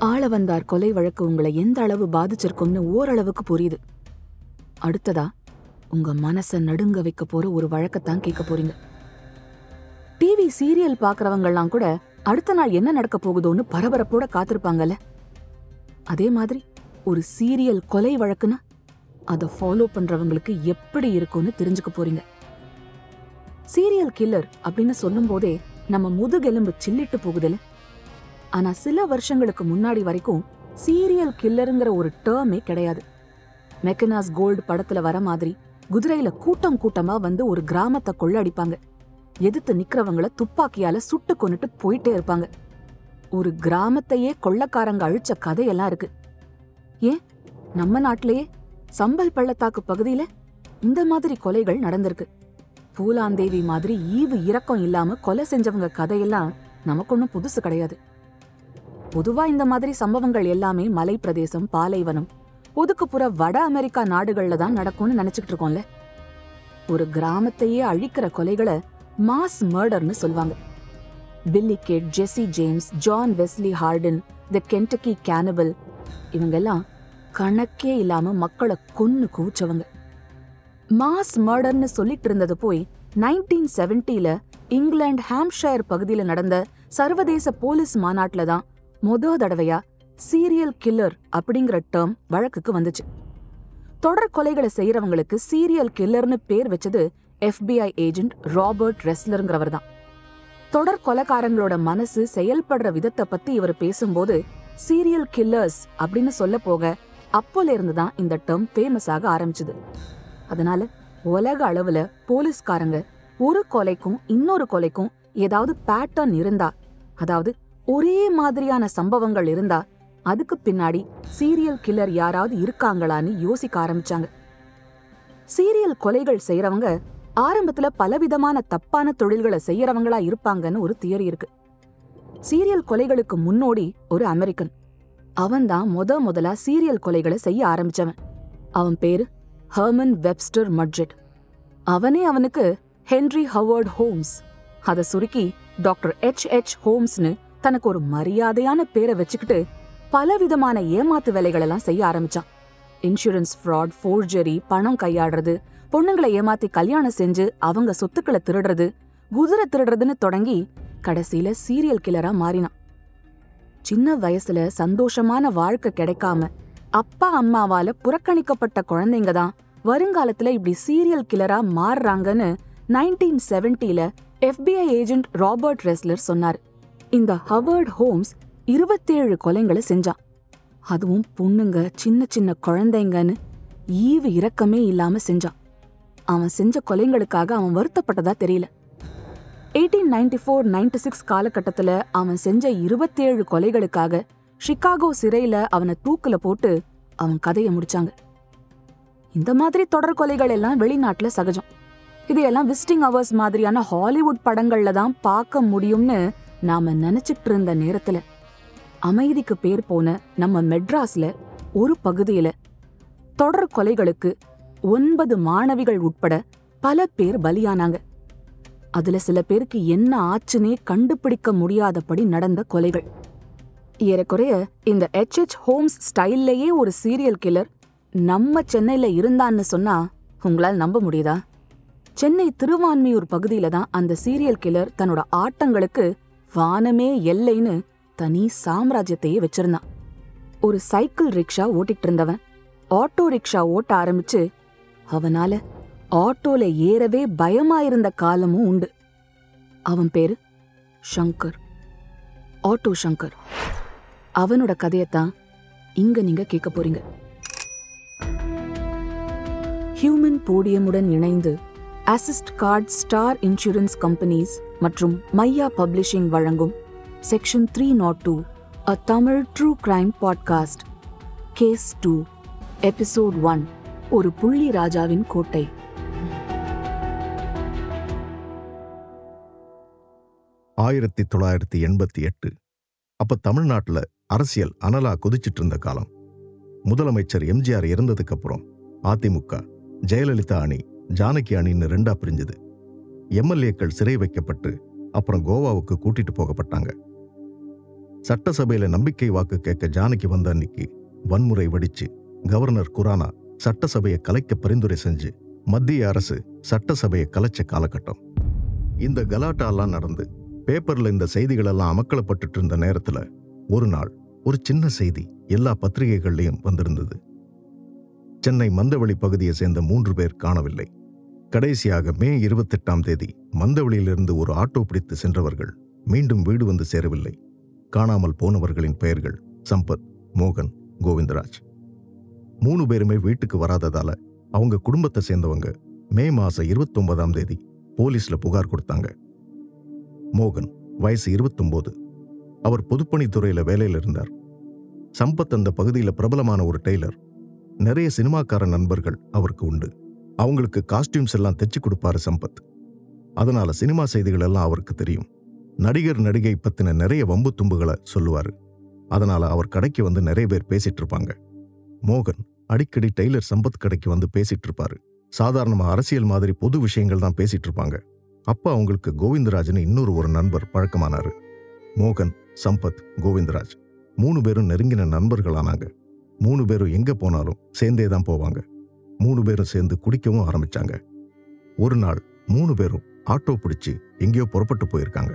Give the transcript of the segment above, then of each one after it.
ஆளவந்தார் கொலை வழக்கு உங்களை எந்த அளவு பாதிச்சிருக்கும்னு ஓரளவுக்கு புரியுது. அடுத்ததா உங்க மனச நடுங்க வைக்க போற ஒரு வழக்கத்தான் கேட்க போறீங்க. டிவி சீரியல் பாக்குறவங்கலாம் கூட அடுத்த நாள் என்ன நடக்க போகுதோன்னு பரபரப்போட காத்திருப்பாங்கல்ல. அதே மாதிரி ஒரு சீரியல் கொலை வழக்குனா அதை ஃபாலோ பண்றவங்களுக்கு எப்படி இருக்கும்னு தெரிஞ்சுக்க போறீங்க. சீரியல் கில்லர் அப்படின்னு சொல்லும் போதே நம்ம முதுகெலும்பு சில்லிட்டு போகுதுல ஆனா சில வருஷங்களுக்கு முன்னாடி வரைக்கும் சீரியல் கில்லருங்கிற ஒரு டேர்மே கிடையாது. மெக்கனாஸ் கோல்டு படத்துல வர மாதிரி குதிரையில கூட்டம் கூட்டமா வந்து ஒரு கிராமத்தை கொள்ளடிப்பாங்க. எதிர்த்து நிக்கிறவங்கள துப்பாக்கியால சுட்டு கொன்னுட்டு போயிட்டே இருப்பாங்க. ஒரு கிராமத்தையே கொள்ளக்காரங்க அழிச்ச கதையெல்லாம் இருக்கு. ஏன்? நம்ம நாட்டிலேயே சம்பல் பள்ளத்தாக்கு பகுதியில இந்த மாதிரி கொலைகள் நடந்திருக்கு. பூலாந்தேவி மாதிரி ஈவு இரக்கம் இல்லாம கொலை செஞ்சவங்க கதையெல்லாம் நமக்கு ஒன்றும் புதுசு கிடையாது. பொதுவா இந்த மாதிரி சம்பவங்கள் எல்லாமே மலை பிரதேசம் பாலைவனம் ஒதுக்குப்புற வட அமெரிக்கா நாடுகள்ல தான் நடக்கும்னு நினைச்சுக்கிட்டு இருக்கோம்ல. ஒரு கிராமத்தையே அழிக்கிற கொலைகளை மாஸ் மர்டர்னு சொல்லுவாங்க. Billy Kid Jesse James John Wesley Hardin the Kentucky cannibal இவங்கெல்லாம் கணக்கே இல்லாம மக்களை கொன்னு கூச்சவங்க மாஸ் மர்டர்னு சொல்லிட்டு இருந்தது போய் நைன்டீன் செவன்டில இங்கிலாந்து ஹாம்ஷயர் பகுதியில நடந்த சர்வதேச போலீஸ் மாநாட்டுல தான் மொத தடவையா சீரியல் கில்லர் அப்படிங்கிற டேர்ம் வழக்குக்கு வந்துச்சு. தொடர் கொலைகளை செய்யறவங்களுக்கு சீரியல் கில்லர்னு பேர் வச்சது எஃபிஐ ஏஜென்ட் ராபர்ட் ரெஸ்லருங்கிறவர் தான். தொடர் கொலைக்காரங்களோட மனசு செயல்படுற விதத்தை பத்தி இவர் பேசும்போது சீரியல் கில்லர்ஸ் அப்படின்னு சொல்ல போக அப்போல இருந்து தான் இந்த டேர்ம் ஃபேமஸ் ஆக ஆரம்பிச்சது. அதனால உலக அளவுல போலீஸ்காரங்க ஒரு கொலைக்கும் இன்னொரு கொலைக்கும் ஏதாவது பேட்டர்ன் இருந்தா அதாவது ஒரே மாதிரியான சம்பவங்கள் இருந்தா அதுக்கு பின்னாடி சீரியல் கில்லர் யாராவது இருக்காங்களான்னு யோசிக்க ஆரம்பிச்சாங்க. சீரியல் கொலைகள் செய்யறவங்க ஆரம்பத்துல பலவிதமான தப்பான தொழில்களை செய்யறவங்களா இருப்பாங்கன்னு ஒரு தியரி இருக்கு. சீரியல் கொலைகளுக்கு முன்னோடி ஒரு அமெரிக்கன். அவன்தான் முத முதலா சீரியல் கொலைகளை செய்ய ஆரம்பிச்சவன். அவன் பேரு ஹெர்மன் வெப்ஸ்டர் மட்ஜெட். அவனே அவனுக்கு ஹென்ரி ஹவர்ட் ஹோம்ஸ். அதை சுருக்கி டாக்டர் எச் எச் ஹோம்ஸ்னு தனக்கு ஒரு மரியாதையான பேரை வச்சுக்கிட்டு பலவிதமான ஏமாத்து வேலைகளெல்லாம் செய்ய ஆரம்பிச்சான். இன்சூரன்ஸ் ஃப்ராட் ஃபோர்ஜரி பணம் கையாடுறது பொண்ணுங்களை ஏமாத்தி கல்யாணம் செஞ்சு அவங்க சொத்துக்களை திருடுறது குதிரை திருடுறதுன்னு தொடங்கி கடைசியில சீரியல் கில்லரா மாறினான். சின்ன வயசுல சந்தோஷமான வாழ்க்கை கிடைக்காம அப்பா அம்மாவால புறக்கணிக்கப்பட்ட குழந்தைங்க தான் வருங்காலத்துல இப்படி சீரியல் கில்லரா மாறுறாங்கன்னு நைன்டீன் செவன்டில எஃபிஐ ஏஜென்ட் ராபர்ட் ரெஸ்லர் சொன்னார். இந்த ஹவர்ட் ஹோம்ஸ் இருபத்தேழு கொலைங்களை செஞ்சான். அதுவும் பொண்ணுங்க சின்ன சின்ன குழந்தைங்கன்னு ஈவு இரக்கமே இல்லாம செஞ்சான். அவன் செஞ்ச கொலைங்களுக்காக அவன் வருத்தப்பட்டதா தெரியல. Eighteen ninety four ninety six காலகட்டத்தில் அவன் செஞ்ச இருபத்தேழு கொலைகளுக்காக ஷிகாகோ சிறையில் அவனை தூக்கில் போட்டு அவன் கதையை முடிச்சாங்க. இந்த மாதிரி தொடர் கொலைகள் எல்லாம் வெளிநாட்டில் சகஜம். இதையெல்லாம் விசிட்டிங் அவர்ஸ் மாதிரியான ஹாலிவுட் படங்கள்ல தான் பார்க்க முடியும்னு நாம நினைச்சிட்டு இருந்த நேரத்துல அமைதிக்கு பேர் போன நம்ம மெட்ராஸ்ல ஒரு பகுதியில தொடர் கொலைகளுக்கு ஒன்பது மாணவிகள் உட்பட பல பேர் பலியானாங்க. அதுல சில பேருக்கு என்ன ஆச்சுன்னே கண்டுபிடிக்க முடியாதபடி நடந்த கொலைகள். ஏறக்குறைய இந்த எச்ஹெச் ஹோம்ஸ் ஸ்டைல்லையே ஒரு சீரியல் கில்லர் நம்ம சென்னையில இருந்தான்னு சொன்னா உங்களால் நம்ப முடியுதா? சென்னை திருவான்மையூர் பகுதியில தான் அந்த சீரியல் கில்லர் தன்னோட ஆட்டங்களுக்கு வானமே எல்லைன்னு தனி சாம்ராஜ்யத்தையே வச்சிருந்தான். ஒரு சைக்கிள் ரிக்ஷா ஓட்டிட்டு இருந்தவன் ஆட்டோ ரிக்ஷா ஓட்ட ஆரம்பிச்சு அவனால ஆட்டோல ஏறவே பயமாயிருந்த காலமும் உண்டு. அவன் பேரு ஷங்கர் ஆட்டோ ஷங்கர் அவனோட கதையத்தான் இங்க நீங்க கேட்க போறீங்க. ஹியூமன் போடியமுடன் இணைந்து assist card star insurance companies மற்றும் மையா பப்ளிஷிங் வழங்கும் section three not two a Tamil true crime podcast case two episode one ஒரு புள்ளி ராஜாவின் கோட்டை. ஆயிரத்தி தொள்ளாயிரத்தி எண்பத்தி எட்டு அப்ப தமிழ்நாட்டுல அரசியல் அனலா கொதிச்சிட்டு இருந்த காலம். முதலமைச்சர் எம்ஜிஆர் இறந்ததுக்கு அப்புறம் அதிமுக ஜெயலலிதா அணி ஜானகி அணின்னு ரெண்டா பிரிஞ்சுது. எம்எல்ஏக்கள் சிறை வைக்கப்பட்டு அப்புறம் கோவாவுக்கு கூட்டிட்டு போகப்பட்டாங்க. சட்டசபையில நம்பிக்கை வாக்கு கேட்க ஜானகி வந்த அன்னைக்கு வன்முறை வெடிச்சு கவர்னர் குரானா சட்டசபையை கலைக்க பரிந்துரை செஞ்சு மத்திய அரசு சட்டசபையை கலைச்ச காலகட்டம். இந்த கலாட்டாலாம் நடந்து பேப்பர்ல இந்த செய்திகள் எல்லாம் இருந்த நேரத்துல ஒரு நாள் ஒரு சின்ன செய்தி எல்லா பத்திரிகைகள்லயும் வந்திருந்தது. சென்னை மந்தவெளி பகுதியை சேர்ந்த மூன்று பேர் காணவில்லை. கடைசியாக மே இருபத்தெட்டாம் தேதி மந்தவெளியிலிருந்து ஒரு ஆட்டோ பிடித்து சென்றவர்கள் மீண்டும் வீடு வந்து சேரவில்லை. காணாமல் போனவர்களின் பெயர்கள் சம்பத் மோகன் கோவிந்தராஜ். மூணு பேருமே வீட்டுக்கு வராததால அவங்க குடும்பத்தை சேர்ந்தவங்க மே மாசம் இருபத்தொன்பதாம் தேதி போலீஸ்ல புகார் கொடுத்தாங்க. மோகன் வயசு இருபத்தொன்பது அவர் பொதுப்பணித்துறையில வேலையில இருந்தார். சம்பத் அந்த பகுதியில பிரபலமான ஒரு டெய்லர். நிறைய சினிமாக்கார நண்பர்கள் அவருக்கு உண்டு. அவங்களுக்கு காஸ்டியூம்ஸ் எல்லாம் தைச்சு கொடுப்பாரு சம்பத். அதனால சினிமா செய்திகள் எல்லாம் அவருக்கு தெரியும். நடிகர் நடிகை பத்தின நிறைய வம்பு தும்புகளை சொல்லுவாரு. அதனால அவர் கடைக்கு வந்து நிறைய பேர் பேசிட்டு இருப்பாங்க. மோகன் அடிக்கடி டெய்லர் சம்பத் கடைக்கு வந்து பேசிட்டு இருப்பாரு. சாதாரணமா அரசியல் மாதிரி பொது விஷயங்கள் தான் பேசிட்டு இருப்பாங்க. அப்போ அவங்களுக்கு கோவிந்தராஜன் இன்னொரு ஒரு நண்பர் பழக்கமானாரு. மோகன் சம்பத் கோவிந்தராஜ் மூணு பேரும் நெருங்கின நண்பர்களானாங்க. மூணு பேரும் எங்க போனாலும் சேர்ந்தே தான் போவாங்க. மூணு பேரும் சேர்ந்து குடிக்கவும் ஆரம்பிச்சாங்க. ஒரு நாள் மூணு பேரும் ஆட்டோ பிடிச்சு எங்கேயோ புறப்பட்டு போயிருக்காங்க.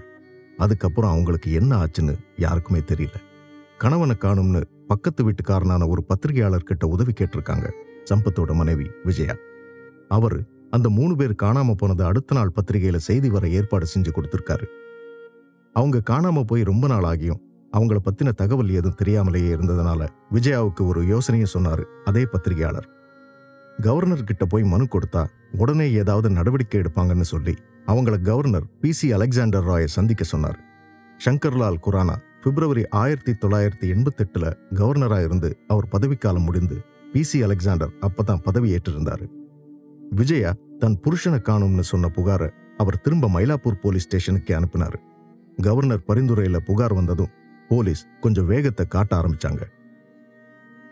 அதுக்கப்புறம் அவங்களுக்கு என்ன ஆச்சுன்னு யாருக்குமே தெரியல. கணவனை காணும்னு பக்கத்து வீட்டுக்காரனான ஒரு பத்திரிகையாளர் கிட்ட உதவி கேட்டிருக்காங்க சம்பத்தோட மனைவி விஜயா. அவரு அந்த மூணு பேர் காணாம போனது அடுத்த நாள் பத்திரிகையில செய்தி வர ஏற்பாடு செஞ்சு கொடுத்திருக்காரு. அவங்க காணாம போய் ரொம்ப நாள் ஆகியும் அவங்கள பத்தின தகவல் எதுவும் தெரியாமலேயே இருந்ததுனால விஜயாவுக்கு ஒரு யோசனையும் சொன்னாரு அதே பத்திரிகையாளர். கவர்னர் கிட்ட போய் மனு கொடுத்தா உடனே ஏதாவது நடவடிக்கை எடுப்பாங்கன்னு சொல்லி அவங்கள கவர்னர் பி சி அலெக்சாண்டர் ராயை சந்திக்க சொன்னார். சங்கர்லால் குரானா பிப்ரவரி ஆயிரத்தி தொள்ளாயிரத்தி எண்பத்தெட்டுல கவர்னரா இருந்து அவர் பதவிக்காலம் முடிந்து பி சி அலெக்சாண்டர் அப்பதான் பதவி ஏற்றிருந்தார். விஜயா தன் புருஷனை காணும்னு சொன்ன புகாரை அவர் திரும்ப மயிலாப்பூர் போலீஸ் ஸ்டேஷனுக்கு அனுப்பினாரு. கவர்னர் பரிந்துரையில புகார் வந்ததும் போலீஸ் கொஞ்சம் வேகத்தை காட்ட ஆரம்பிச்சாங்க.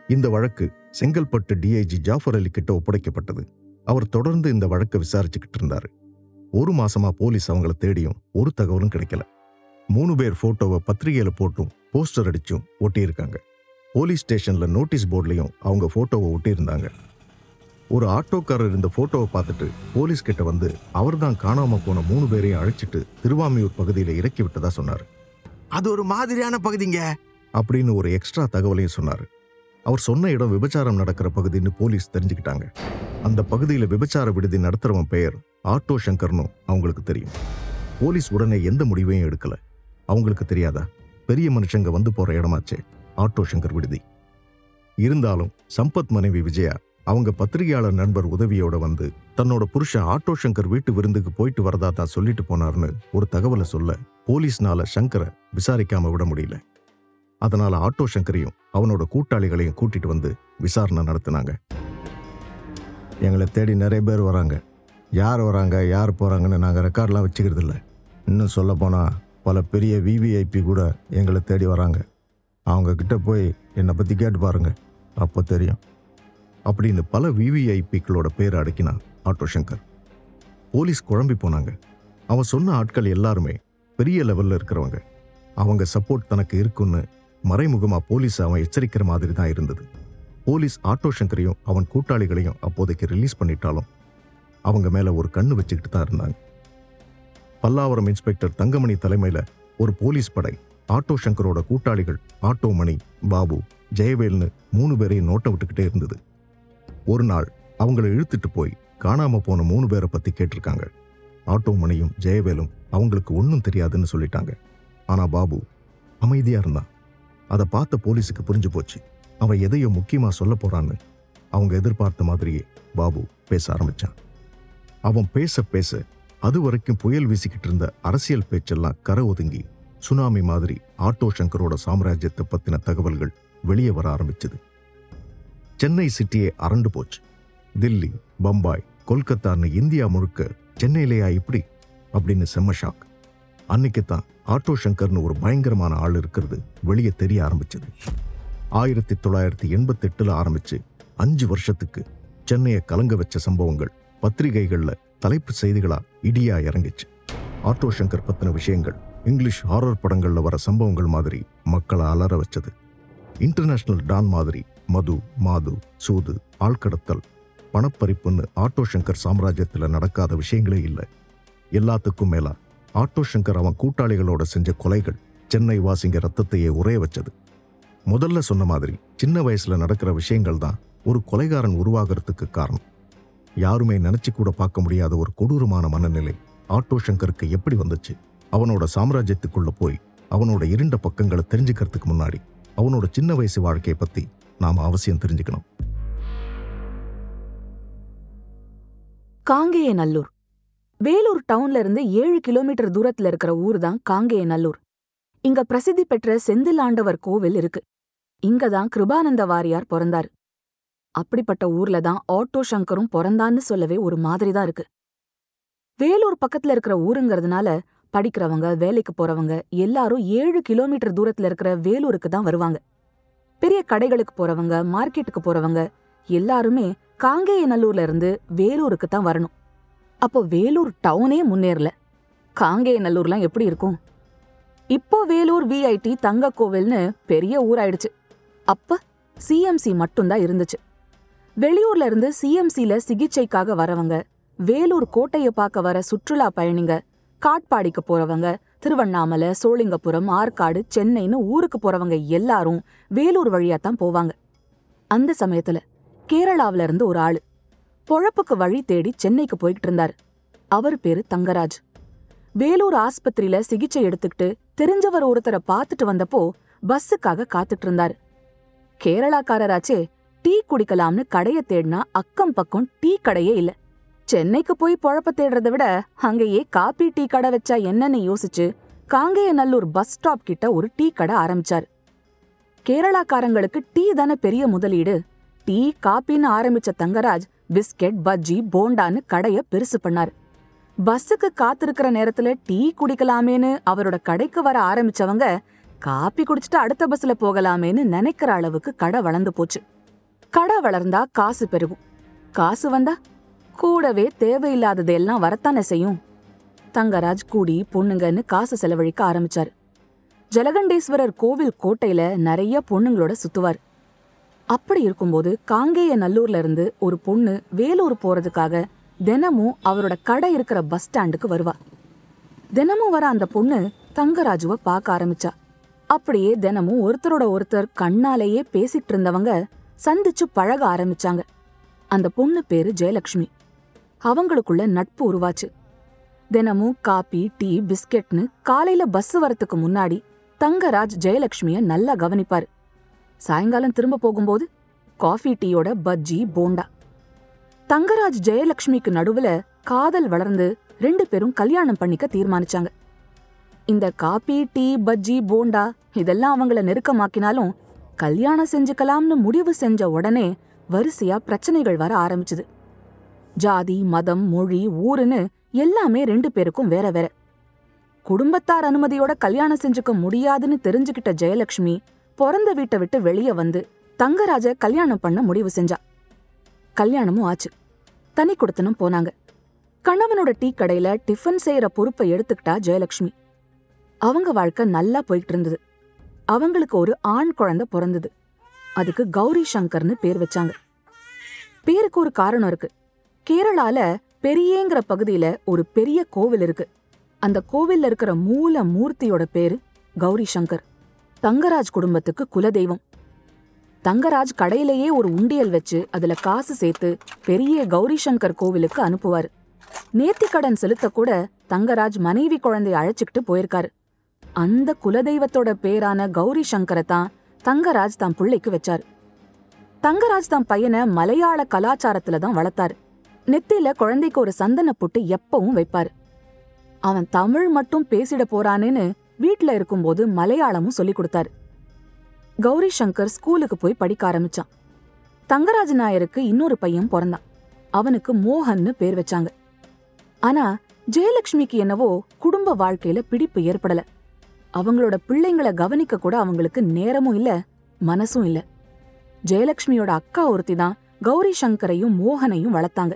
இந்த வழக்கு செங்கல்பட்டு டிஐஜி ஜாஃபர் அலி கிட்ட ஒப்படைக்கப்பட்டது. அவர் தொடர்ந்து இந்த வழக்கை விசாரிச்சுக்கிட்டு இருந்தாரு. ஒரு மாசமா போலீஸ் அவங்கள தேடியும் ஒரு தகவலும் கிடைக்கல. மூணு பேர் போட்டோவை பத்திரிகையில போட்டும் போஸ்டர் அடிச்சும் ஒட்டியிருக்காங்க. போலீஸ் ஸ்டேஷன்ல நோட்டீஸ் போர்ட்லயும் அவங்க போட்டோவை ஒட்டியிருந்தாங்க. ஒரு ஆட்டோக்காரர் இந்த போட்டோவை பார்த்துட்டு போலீஸ் கிட்ட வந்து அவர்தான் காணாம போன மூணு பேரையும் அழைச்சிட்டு திருவாமியூர் பகுதியில இறக்கி விட்டதா சொன்னாரு. அது ஒரு மாதிரியான பகுதிங்க. அப்படின்னு ஒரு எக்ஸ்ட்ரா தகவலையும் சொன்னாரு. அவர் சொன்ன இடம் விபச்சாரம் நடக்கிற பகுதின்னு போலீஸ் தெரிஞ்சுக்கிட்டாங்க. அந்த பகுதியில விபச்சார விடுதி நடத்துறவன் பெயர் ஆட்டோ சங்கர்னு அவங்களுக்கு தெரியும். போலீஸ் உடனே எந்த முடிவையும் எடுக்கல. அவங்களுக்கு தெரியாதா? பெரிய மனுஷங்க வந்து போற இடமாச்சே. ஆட்டோ சங்கர் விடுதி. இருந்தாலும் சம்பத் மனைவி விஜயா அவங்க பத்திரிகையாளர் நண்பர் உதவியோட வந்து தன்னோட புருஷன் ஆட்டோ சங்கர் வீட்டு விருந்துக்கு போயிட்டு வரதா தான் சொல்லிட்டு போனார்னு ஒரு தகவலை சொல்ல போலீஸ்னால சங்கரை விசாரிக்காம விட முடியல. அதனால ஆட்டோ சங்கரையும் அவனோட கூட்டாளிகளையும் கூட்டிட்டு வந்து விசாரணை நடத்தினாங்க. எங்களை தேடி நிறைய பேர் வராங்க. யார் வராங்க யார் போகிறாங்கன்னு நாங்கள் ரெக்கார்ட்லாம் வச்சுக்கிறது இல்லை இன்னும் சொல்லப்போனால் பல பெரிய விவிஐபி கூட எங்களை தேடி வராங்க. அவங்கக்கிட்ட போய் என்னை பற்றி கேட்டு பாருங்க. அப்போ தெரியும். அப்படின்னு பல விவிஐபிக்களோட பேர் அடக்கினான் ஆட்டோ சங்கர். போலீஸ் குழம்பி போனாங்க. அவன் சொன்ன ஆட்கள் எல்லாருமே பெரிய லெவலில் இருக்கிறவங்க. அவங்க சப்போர்ட் தனக்கு இருக்குன்னு மறைமுகமா போலீஸ் அவன் எச்சரிக்கிற மாதிரி தான் இருந்தது. போலீஸ் ஆட்டோ சங்கரையும் அவன் கூட்டாளிகளையும் அப்போதைக்கு ரிலீஸ் பண்ணிட்டாலும் அவங்க மேல ஒரு கண்ணு வச்சுக்கிட்டு தான் இருந்தாங்க. பல்லாவரம் இன்ஸ்பெக்டர் தங்கமணி தலைமையில ஒரு போலீஸ் படை ஆட்டோ சங்கரோட கூட்டாளிகள் ஆட்டோ மணி பாபு ஜெயவேல்னு மூணு பேரையும் நோட்டை விட்டுக்கிட்டே இருந்தது. ஒரு நாள் அவங்கள இழுத்துட்டு போய் காணாம போன மூணு பேரை பத்தி கேட்டிருக்காங்க. ஆட்டோ மணியும் ஜெயவேலும் அவங்களுக்கு ஒன்றும் தெரியாதுன்னு சொல்லிட்டாங்க. ஆனா பாபு அமைதியா இருந்தான். அதை பார்த்த போலீஸுக்கு புரிஞ்சு போச்சு. அவன் எதையோ முக்கியமா சொல்ல போறான்னு அவங்க எதிர்பார்த்த மாதிரியே பாபு பேச ஆரம்பிச்சான். அவன் பேச பேச அது வரைக்கும் புயல் வீசிக்கிட்டு இருந்த அரசியல் பேச்செல்லாம் கரை ஒதுங்கி சுனாமி மாதிரி ஆட்டோ சங்கரோட சாம்ராஜ்யத்தை பத்தின தகவல்கள் வெளியே வர ஆரம்பிச்சது. சென்னை சிட்டியே அரண்டு போச்சு. தில்லி பம்பாய் கொல்கத்தான்னு இந்தியா முழுக்க சென்னையிலேயா இப்படி? அப்படின்னு செம்ம ஷாக். அன்னைக்கு தான் ஆட்டோ சங்கர்னு ஒரு பயங்கரமான ஆள் இருக்கிறது வெளியே தெரிய ஆரம்பிச்சது. ஆயிரத்தி தொள்ளாயிரத்தி எண்பத்தெட்டில் ஆரம்பிச்சு அஞ்சு வருஷத்துக்கு சென்னையை கலங்க வச்ச சம்பவங்கள் பத்திரிகைகளில் தலைப்பு செய்திகளா இடியா இறங்குச்சு. ஆட்டோ சங்கர் பற்றின விஷயங்கள் இங்கிலீஷ் ஹாரர் படங்களில் வர சம்பவங்கள் மாதிரி மக்களை அலற வச்சது. இன்டர்நேஷ்னல் டான் மாதிரி மது மாது சூது ஆழ்கடத்தல் பணப்பறிப்புன்னு ஆட்டோ சங்கர் சாம்ராஜ்யத்தில் நடக்காத விஷயங்களே இல்லை. எல்லாத்துக்கும் மேலா ஆட்டோ சங்கர் அவன் கூட்டாளிகளோட செஞ்ச கொலைகள் சென்னை வாசிங்க ரத்தத்தையே உரைய வச்சது. முதல்ல சொன்ன மாதிரி சின்ன வயசுல நடக்கிற விஷயங்கள் தான் ஒரு கொலைகாரன் உருவாகிறதுக்கு காரணம். யாருமே நினைச்சு கூட பார்க்க முடியாத ஒரு கொடூரமான மனநிலை ஆட்டோ சங்கருக்கு எப்படி வந்துச்சு? அவனோட சாம்ராஜ்யத்துக்குள்ள போய் அவனோட இருண்ட பக்கங்களை தெரிஞ்சுக்கிறதுக்கு முன்னாடி அவனோட சின்ன வயசு வாழ்க்கையை பத்தி நாம அவசியம் தெரிஞ்சுக்கணும். காங்கேயநல்லூர். வேலூர் டவுன்ல இருந்து ஏழு கிலோமீட்டர் தூரத்துல இருக்கிற ஊர் தான் காங்கேயநல்லூர். இங்க பிரசித்தி பெற்ற செந்திலாண்டவர் கோவில் இருக்கு. இங்க தான் கிருபானந்த வாரியார் பிறந்தாரு. அப்படிப்பட்ட ஊர்ல தான் ஆட்டோ சங்கரும் பிறந்தான்னு சொல்லவே ஒரு மாதிரி தான் இருக்கு. வேலூர் பக்கத்துல இருக்கிற ஊருங்கிறதுனால படிக்கிறவங்க வேலைக்கு போறவங்க எல்லாரும் ஏழு கிலோமீட்டர் தூரத்துல இருக்கிற வேலூருக்கு தான் வருவாங்க. பெரிய கடைகளுக்கு போறவங்க மார்க்கெட்டுக்கு போறவங்க எல்லாருமே காங்கேயநல்லூர்ல இருந்து வேலூருக்கு தான் வரணும். அப்போ வேலூர் டவுனே முன்னேறல. காங்கேயநல்லூர்லாம் எப்படி இருக்கும்? இப்போ வேலூர் விஐடி தங்க கோவில்னு பெரிய ஊராயிடுச்சு. அப்ப சிஎம்சி மட்டும்தான் இருந்துச்சு. வெளியூர்ல இருந்து சிஎம்சில சிகிச்சைக்காக வரவங்க வேலூர் கோட்டையை பார்க்க வர சுற்றுலா பயணிங்க காட்பாடிக்கு போறவங்க திருவண்ணாமலை சோளிங்கபுரம் ஆற்காடு சென்னைன்னு ஊருக்கு போறவங்க எல்லாரும் வேலூர் வழியா தான் போவாங்க. அந்த சமயத்துல கேரளாவுல இருந்து ஒரு ஆளு. பொழப்புக்கு வழி தேடி சென்னைக்கு போய்கிட்டு இருந்தாரு. அவர் பேரு தங்கராஜ். வேலூர் ஆஸ்பத்திரியில சிகிச்சை எடுத்துக்கிட்டு தெரிஞ்சவர் ஒருத்தரை பார்த்துட்டு வந்தப்போ பஸ்ஸுக்காக காத்துட்டு இருந்தாரு. கேரளாக்காரராச்சே டீ குடிக்கலாம்னு கடைய தேடினா அக்கம் பக்கம் டீ கடையே இல்ல. சென்னைக்கு போய் பொழப்ப தேடுறத விட அங்கேயே காப்பி டீ கடை வச்சா என்னன்னு யோசிச்சு காங்கேயநல்லூர் பஸ் ஸ்டாப் கிட்ட ஒரு டீ கடை ஆரம்பிச்சாரு. கேரளாக்காரங்களுக்கு டீ தானே பெரிய முதலீடு டீ காப்பின்னு ஆரம்பிச்ச தங்கராஜ் பிஸ்கெட் பஜ்ஜி போண்டான்னு கடைய பெருசு பண்ணாரு. பஸ்ஸுக்கு காத்திருக்கிற நேரத்துல டீ குடிக்கலாமேன்னு அவரோட கடைக்கு வர ஆரம்பிச்சவங்க காப்பி குடிச்சிட்டு அடுத்த பஸ்ல போகலாமேன்னு நினைக்கிற அளவுக்கு கடை வளர்ந்து போச்சு. கடை வளர்ந்தா காசு பெருகும். காசு வந்தா கூடவே தேவையில்லாதது எல்லாம் வரத்தானே செய்யும். தங்கராஜ் கூடி பொண்ணுங்கன்னு காசு செலவழிக்க ஆரம்பிச்சாரு. ஜலகண்டேஸ்வரர் கோவில் கோட்டையில நிறைய பொண்ணுங்களோட சுத்துவார். அப்படி இருக்கும்போது காங்கேய நல்லூர்ல இருந்து ஒரு பொண்ணு வேலூர் போறதுக்காக தினமும் அவரோட கடை இருக்கிற பஸ் ஸ்டாண்டுக்கு வருவா. தினமும் வர அந்த பொண்ணு தங்கராஜுவ பார்க்க ஆரம்பிச்சா. அப்படியே தினமும் ஒருத்தரோட ஒருத்தர் கண்ணாலேயே பேசிட்டு இருந்தவங்க சந்திச்சு பழக ஆரம்பிச்சாங்க. அந்த பொண்ணு பேரு ஜெயலக்ஷ்மி. அவங்களுக்குள்ள நட்பு உருவாச்சு. தினமும் காபி டீ பிஸ்கெட்னு காலையில பஸ் வரத்துக்கு முன்னாடி தங்கராஜ் ஜெயலக்ஷ்மிய நல்லா கவனிப்பாரு. சாயங்காலம் திரும்ப போகும்போது காஃபி டீயோட பஜ்ஜி போண்டா. தங்கராஜ் ஜெயலக்ஷ்மிக்கு நடுவுல காதல் வளர்ந்து ரெண்டு பேரும் கல்யாணம் பண்ணிக்க தீர்மானிச்சாங்க. இந்த காபி டீ பஜ்ஜி போண்டா இதெல்லாம் அவங்கள நெருக்கமாக்கினாலும் கல்யாணம் செஞ்சுக்கலாம்னு முடிவு செஞ்ச உடனே வரிசையா பிரச்சனைகள் வர ஆரம்பிச்சுது. ஜாதி மதம் மொழி ஊருன்னு எல்லாமே ரெண்டு பேருக்கும் வேற வேற. குடும்பத்தார் அனுமதியோட கல்யாணம் செஞ்சுக்க முடியாதுன்னு தெரிஞ்சுக்கிட்ட ஜெயலக்ஷ்மி பிறந்த வீட்டை விட்டு வெளியே வந்து தங்கராஜ கல்யாணம் பண்ண முடிவு செஞ்சா. கல்யாணமும் ஆச்சு. தனி கொடுத்தனும் போனாங்க. கணவனோட டீ கடையில டிஃபன் செய்யற பொறுப்பை எடுத்துக்கிட்டா ஜெயலக்ஷ்மி. அவங்க வாழ்க்கை நல்லா போயிட்டு இருந்தது. அவங்களுக்கு ஒரு ஆண் குழந்தை பிறந்தது. அதுக்கு கௌரி சங்கர்னு பேர் வச்சாங்க. பேருக்கு ஒரு காரணம் இருக்கு. கேரளால பெரியங்கிற பகுதியில ஒரு பெரிய கோவில் இருக்கு. அந்த கோவில்ல இருக்கிற மூல மூர்த்தியோட பேரு கௌரி சங்கர். தங்கராஜ் குடும்பத்துக்கு குலதெய்வம். தங்கராஜ் கடையிலேயே ஒரு உண்டியல் வச்சு அதுல காசு சேர்த்து பெரிய கௌரி சங்கர் கோவிலுக்கு அனுப்புவாரு. நேர்த்திக்கடன் செலுத்த கூட தங்கராஜ் மனைவி குழந்தைய அழைச்சிக்கிட்டு போயிருக்காரு. அந்த குலதெய்வத்தோட பேரான கௌரி சங்கரை தான் தங்கராஜ் தான் பிள்ளைக்கு வச்சாரு. தங்கராஜ் தான் பையனை மலையாள கலாச்சாரத்துல தான் வளர்த்தாரு. நெத்தியில குழந்தைக்கு ஒரு சந்தன புட்டு எப்பவும் வைப்பாரு. அவன் தமிழ் மட்டும் பேசிட போறானேன்னு வீட்டில் இருக்கும்போது மலையாளமும் சொல்லி கொடுத்தாரு. கௌரி சங்கர் ஸ்கூலுக்கு போய் படிக்க ஆரம்பிச்சான். தங்கராஜ நாயருக்கு இன்னொரு பையன் பிறந்தான். அவனுக்கு மோகன்னு பேர் வச்சாங்க. ஆனா ஜெயலட்சுமிக்கு என்னவோ குடும்ப வாழ்க்கையில பிடிப்பு ஏற்படல. அவங்களோட பிள்ளைங்களை கவனிக்க கூட அவங்களுக்கு நேரமும் இல்ல மனசும் இல்ல. ஜெயலட்சுமியோட அக்கா ஒருத்தி தான் கௌரி சங்கரையும் மோகனையும் வளர்த்தாங்க.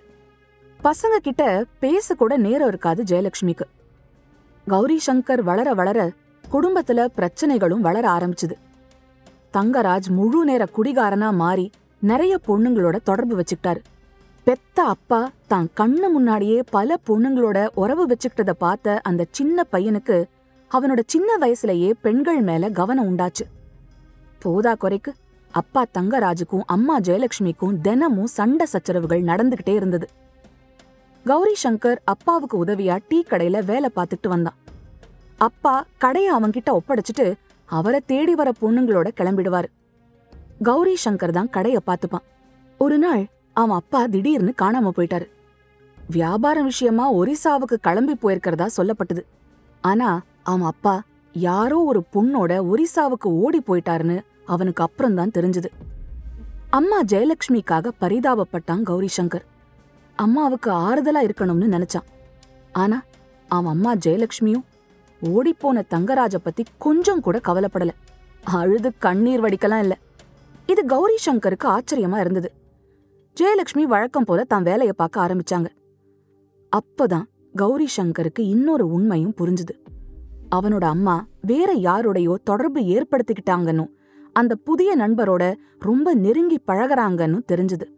பசங்க கிட்ட பேச கூட நேரம் இருக்காது ஜெயலட்சுமிக்கு. கௌரி சங்கர் வளர வளர குடும்பத்துல பிரச்சனைகளும் வளர ஆரம்பிச்சுது. தங்கராஜ் முழு நேர குடிகாரனா மாறி நிறைய பொண்ணுங்களோட தொடர்பு வச்சுக்கிட்டாரு. பெத்த அப்பா தான் கண்ணு முன்னாடியே பல பொண்ணுங்களோட உறவு வச்சுக்கிட்டத பார்த்த அந்த சின்ன பையனுக்கு அவனோட சின்ன வயசுலயே பெண்கள் மேல கவனம் உண்டாச்சு. போதா குறைக்கு அப்பா தங்கராஜுக்கும் அம்மா ஜெயலட்சுமிக்கும் தினமும் சண்டை சச்சரவுகள் நடந்துகிட்டே இருந்தது. கௌரி சங்கர் அப்பாவுக்கு உதவியா டீ கடையில வேலை பார்த்துட்டு வந்தான். அப்பா கடைய அவன்கிட்ட ஒப்படைச்சிட்டு அவரை தேடி வர பொண்ணுங்களோட கிளம்பிடுவாரு. கௌரி சங்கர் தான் கடைய பார்த்துப்பான். ஒரு நாள் அவன் அப்பா திடீர்னு காணாம போயிட்டாரு. வியாபாரம் விஷயமா ஒரிசாவுக்கு கிளம்பி போயிருக்கிறதா சொல்லப்பட்டது. ஆனா அவன் அப்பா யாரோ ஒரு பொண்ணோட ஒரிசாவுக்கு ஓடி போயிட்டாருன்னு அவனுக்கு அப்புறம்தான் தெரிஞ்சது. அம்மா ஜெயலட்சுமிக்காக பரிதாபப்பட்டான் கௌரி சங்கர் அம்மாவுக்கு ஆறுதலா இருக்கணும்னு நினைச்சான். ஆனா அவன் அம்மா ஜெயலட்சுமியும் ஓடிப்போன தங்கராஜ பத்தி கொஞ்சம் கூட கவலைப்படல. அழுது கண்ணீர் வடிக்கலாம் இல்ல. இது கௌரி சங்கருக்கு ஆச்சரியமா இருந்தது. ஜெயலட்சுமி வழக்கம் போல தான் வேலையை பார்க்க ஆரம்பிச்சாங்க. அப்பதான் கௌரி சங்கருக்கு இன்னொரு உண்மையும் புரிஞ்சுது. அவனோட அம்மா வேற யாரோடையோ தொடர்பு ஏற்படுத்திக்கிட்டாங்கன்னு அந்த புதிய நண்பரோட ரொம்ப நெருங்கி பழகுறாங்கன்னு தெரிஞ்சது.